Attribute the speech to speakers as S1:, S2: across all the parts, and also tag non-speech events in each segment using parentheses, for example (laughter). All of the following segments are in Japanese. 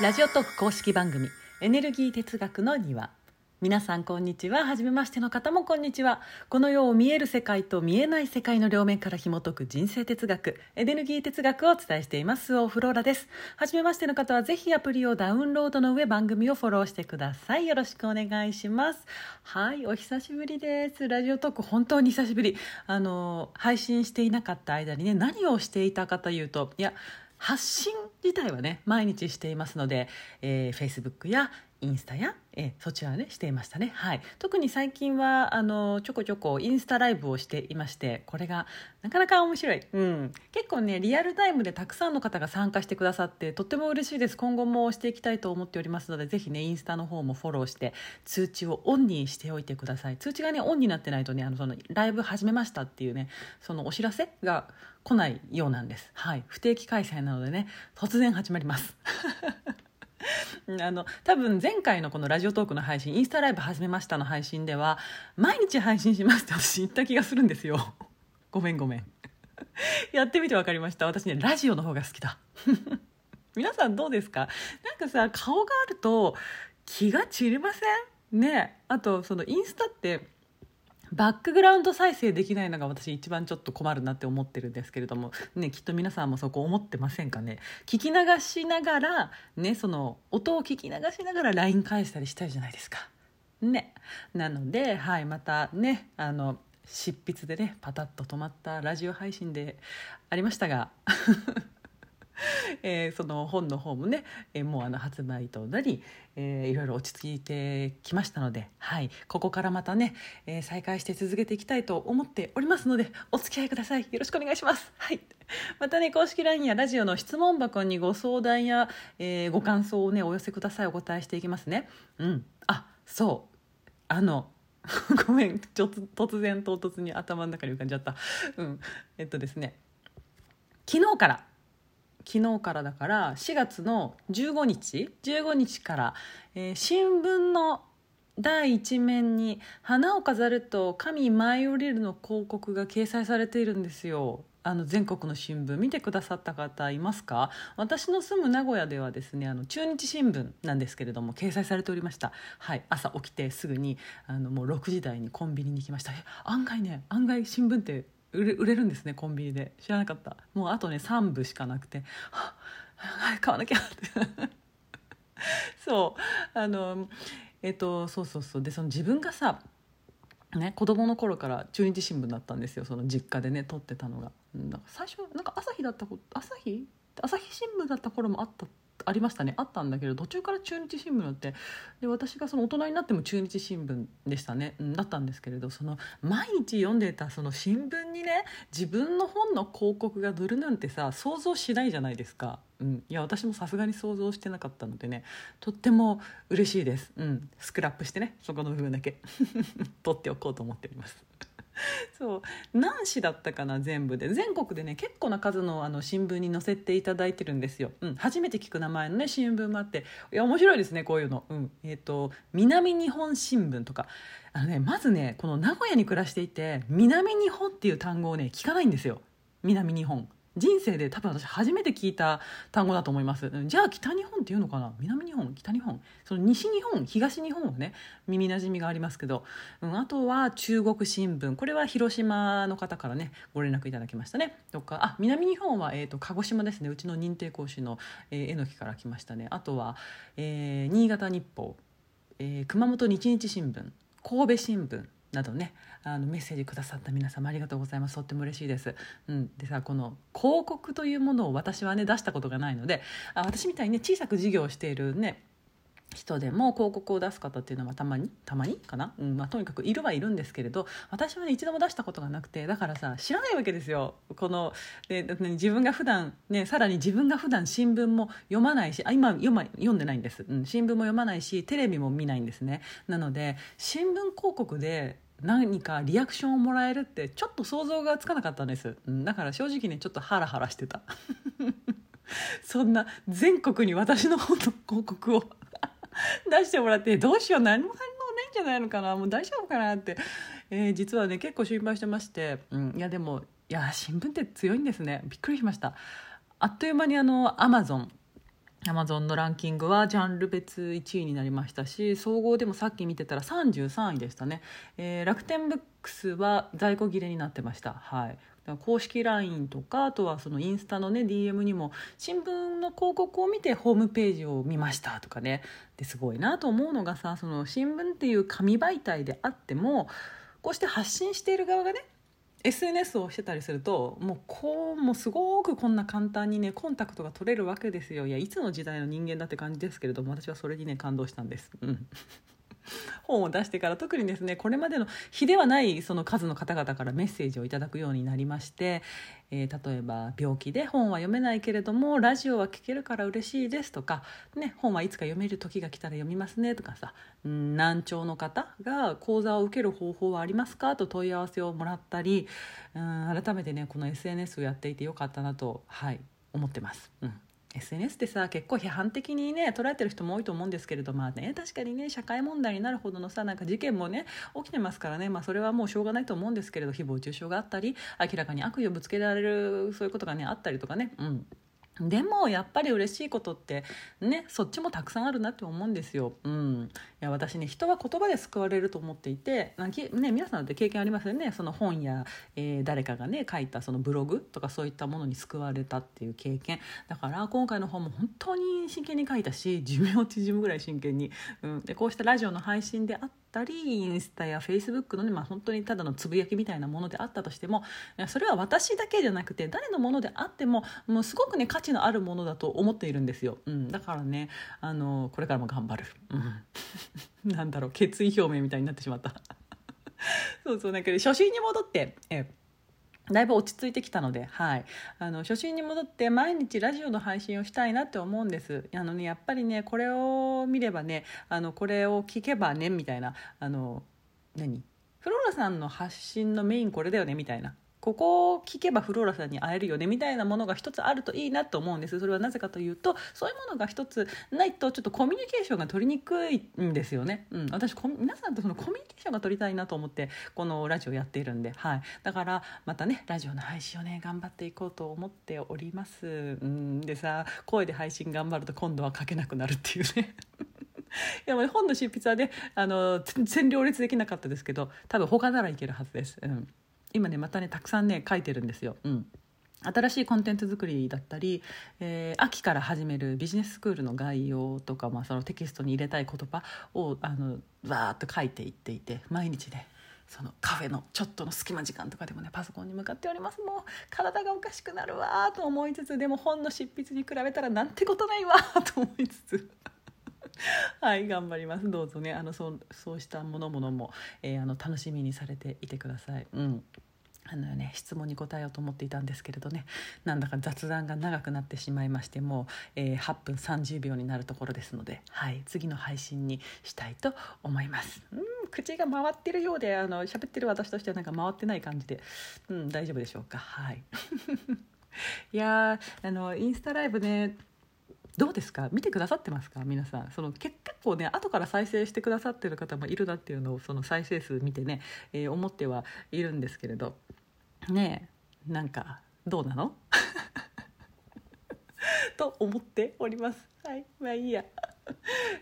S1: ラジオトーク公式番組エネルギー哲学の庭。皆さんこんにちは。初めましての方もこんにちは。この世を見える世界と見えない世界の両面から紐解く人生哲学エネルギー哲学をお伝えしています。オフローラです。初めましての方はぜひアプリをダウンロードの上番組をフォローしてください。よろしくお願いします。はいお久しぶりです。ラジオトーク本当に久しぶり。あの配信していなかった間にね何をしていたかというといや発信自体はね毎日していますので、えー、Facebook やインスタや、え、そちらねしていましたね、はい、特に最近はあのちょこちょこインスタライブをしていましてこれがなかなか面白い、うん、結構ねリアルタイムでたくさんの方が参加してくださってとっても嬉しいです。今後もしていきたいと思っておりますのでぜひねインスタの方もフォローして通知をオンにしておいてください。通知がねオンになってないとねあのそのライブ始めましたっていうねそのお知らせが来ないようなんです。はい、不定期開催なのでね、突然始まります。(laughs) あの多分前回のこのラジオトークの配信インスタライブ始めましたの配信では毎日配信しますって私言った気がするんですよ。(laughs) ごめんごめん。やってみて分かりました。私ねラジオの方が好きだ。(laughs) 皆さんどうですか？なんかさ顔があると気が散りません？ね。あとそのインスタってバックグラウンド再生できないのが私一番ちょっと困るなって思ってるんですけれども、ね、きっと皆さんもそこ思ってませんかね。聞き流しながら、ね、その音を聞き流しながら LINE 返したりしたいじゃないですか。ね、なので、はい、またねあの執筆でねパタッと止まったラジオ配信でありましたが。(laughs) えー、その本の方もね、えー、もうあの発売となり、えー、いろいろ落ち着いてきましたので、はい、ここからまたね、えー、再開して続けていきたいと思っておりますのでお付き合いください。よろしくお願いします。はい、またね公式 LINE やラジオの質問箱にご相談や、えー、ご感想をねお寄せください。お答えしていきますね。うん、あそう。あの (laughs) ごめん。ちょっと突然唐突に頭の中に浮かんじゃった。うん、えっとですね。昨日から昨日からだから4月の15日15日から、えー、新聞の第一面に「花を飾ると神舞い降りる」の広告が掲載されているんですよ。あの全国の新聞。見てくださった方いますか？私の住む名古屋ではですねあの中日新聞なんですけれども掲載されておりました。はい朝起きてすぐにあのもう6時台にコンビニに行きました。案外ね案外新聞って売れ売れるんですねコンビニで。知らなかった。もうあとね3部しかなくて「買わなきゃ」っ (laughs) てそう。あのえっとそうそうそう。でその自分がさね、子供の頃から中日新聞だったんですよ。その実家でね撮ってたのが。なんか最初なんか朝日だったこと朝日？朝日新聞だった頃もあったありましたね。あったんだけど途中から中日新聞だってで私がその大人になっても中日新聞でしたね、うん、だったんですけれどその毎日読んでたその新聞にね自分の本の広告が載るなんてさ想像しないじゃないですか。うん、いや私もさすがに想像してなかったのでねとっても嬉しいです、うん、スクラップしてねそこの部分だけ。(laughs) 取っておこうと思っております。(laughs) そう。何紙だったかな全部で。全国でね結構な数のあの新聞に載せていただいてるんですよ、うん、初めて聞く名前のね新聞もあって。いや面白いですねこういうの、うん。えーと、南日本新聞とか。あの、ね、まずねこの名古屋に暮らしていて南日本っていう単語をね聞かないんですよ。南日本。人生で多分私初めて聞いた単語だと思います。じゃあ北日本っていうのかな？南日本？北日本？その西日本？東日本はね耳なじみがありますけど、うん、あとは中国新聞。これは広島の方からねご連絡いただきましたね。とか？あ南日本は、えーと、鹿児島ですね。うちの認定講師の、えー、えのきから来ましたね。あとは、えー、新潟日報、えー、熊本日日新聞。神戸新聞。などねあのメッセージくださった皆様ありがとうございます。とっても嬉しいです、うん、でさこの広告というものを私はね出したことがないのであ私みたいにね小さく事業をしているね人でも広告を出す方っていうのはたまにたまにかな、うんまあ、とにかくいるはいるんですけれど私はね一度も出したことがなくてだからさ知らないわけですよ。この、ね、自分が普段ねさらに自分が普段新聞も読まないしあ今読,、ま、読んでないんです、うん、新聞も読まないしテレビも見ないんですね。なので新聞広告で何かリアクションをもらえるってちょっと想像がつかなかったんです、うん、だから正直ねちょっとハラハラしてた。(laughs) そんな全国に私の本の広告を出してもらってどうしよう何も反応ないんじゃないのかなもう大丈夫かなって、えー、実はね結構心配してまして、うん、いやでもいや新聞って強いんですね。びっくりしました。あっという間にあのアマゾンアマゾンのランキングはジャンル別1位になりましたし総合でもさっき見てたら33位でしたね、えー、楽天ブックスは在庫切れになってました。はい。公式 LINE とかあとはそのインスタのね DM にも新聞の広告を見てホームページを見ましたとかね。ですごいなと思うのがさその新聞っていう紙媒体であってもこうして発信している側がね SNS をしてたりするともうこうもうすごくこんな簡単にねコンタクトが取れるわけですよ。いやいつの時代の人間だって感じですけれども私はそれにね感動したんです。うん。本を出してから特にですねこれまでの比ではないその数の方々からメッセージをいただくようになりまして、えー、例えば病気で本は読めないけれどもラジオは聞けるから嬉しいですとか、ね、本はいつか読める時が来たら読みますねとかさ難聴の方が講座を受ける方法はありますかと問い合わせをもらったりうん改めてねこの SNS をやっていてよかったなと、はい、思ってます。うん SNS ってさ結構批判的にね捉えてる人も多いと思うんですけれどまあね確かにね社会問題になるほどのさなんか事件もね起きてますからね。まあそれはもうしょうがないと思うんですけれど誹謗中傷があったり明らかに悪意をぶつけられるそういうことがねあったりとかね。うん。でもやっぱり嬉しいことってねそっちもたくさんあるなって思うんですよ。うん、いや私ね人は言葉で救われると思っていてなきね、皆さんって経験ありますよね。その本や、えー、誰かがね書いたそのブログとかそういったものに救われたっていう経験。だから今回の本も本当に真剣に書いたし寿命縮むぐらい真剣に、うん、でこうしたラジオの配信であったりインスタやフェイスブックのね、まあ、本当にただのつぶやきみたいなものであったとしてもそれは私だけじゃなくて誰のものであってももうすごくね価値のあるものだと思っているんですよ、うん、だからねあのこれからも頑張る、うん、(laughs) なんだろう決意表明みたいになってしまった。(laughs) そうそうなんか、ね、初心に戻ってえ。だいぶ落ち着いてきたので、はい、あの初心に戻って毎日ラジオの配信をしたいなって思うんです。あの、ね、やっぱりねこれを見ればねあのこれを聞けばねみたいなあの何？フローラさんの発信のメインこれだよねみたいな。ここを聞けばフローラさんに会えるよねみたいなものが一つあるといいなと思うんです。それはなぜかというとそういうものが一つないとちょっとコミュニケーションが取りにくいんですよね、うん、私皆さんとそのコミュニケーションが取りたいなと思ってこのラジオやっているんで、はい、だからまたねラジオの配信をね頑張っていこうと思っております、うん、でさ声で配信頑張ると今度は書けなくなるっていうね。(laughs) いや本の執筆はねあの全然両立できなかったですけど多分他ならいけるはずです、うん。今ねまたねたくさんね書いてるんですよ。うん。新しいコンテンツ作りだったり、えー、秋から始めるビジネススクールの概要とか、まあ、そのテキストに入れたい言葉をあのわーっと書いていっていて毎日ねそのカフェのちょっとの隙間時間とかでもねパソコンに向かっております。もう体がおかしくなるわと思いつつでも本の執筆に比べたらなんてことないわと思いつつ (laughs) はい頑張ります。どうぞね。あのそうそうしたものものも、えー、あの楽しみにされていてください。うん。あのね、質問に答えようと思っていたんですけれどね。なんだか雑談が長くなってしまいましてもう、えー、8分30秒になるところですので、はい、次の配信にしたいと思います。うん。口が回ってるようであの喋ってる私としてはなんか回ってない感じで、うん、大丈夫でしょうか？はい。(laughs) いやあのインスタライブねどうですか？見てくださってますか？皆さん。その結構ね後から再生してくださってる方もいるなっていうのをその再生数見てね、えー、思ってはいるんですけれど。ねえなんかどうなの？(laughs) と思っております。はい。まあいいや。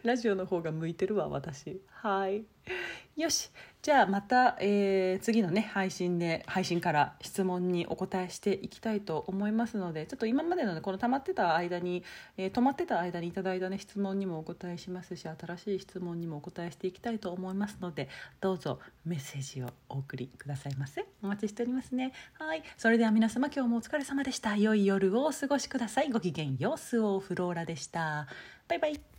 S1: ラジオの方が向いてるわ私。はい。よし。じゃあまた、えー、次のね配信で配信から質問にお答えしていきたいと思いますのでちょっと今までの、ね、この溜まってた間に、えー、止まってた間にいただいた、ね、質問にもお答えしますし新しい質問にもお答えしていきたいと思いますのでどうぞメッセージをお送りくださいませ。お待ちしておりますね。はい。それでは皆様今日もお疲れ様でした。良い夜をお過ごしください。ごきげんよう。スオフローラでした。バイバイ。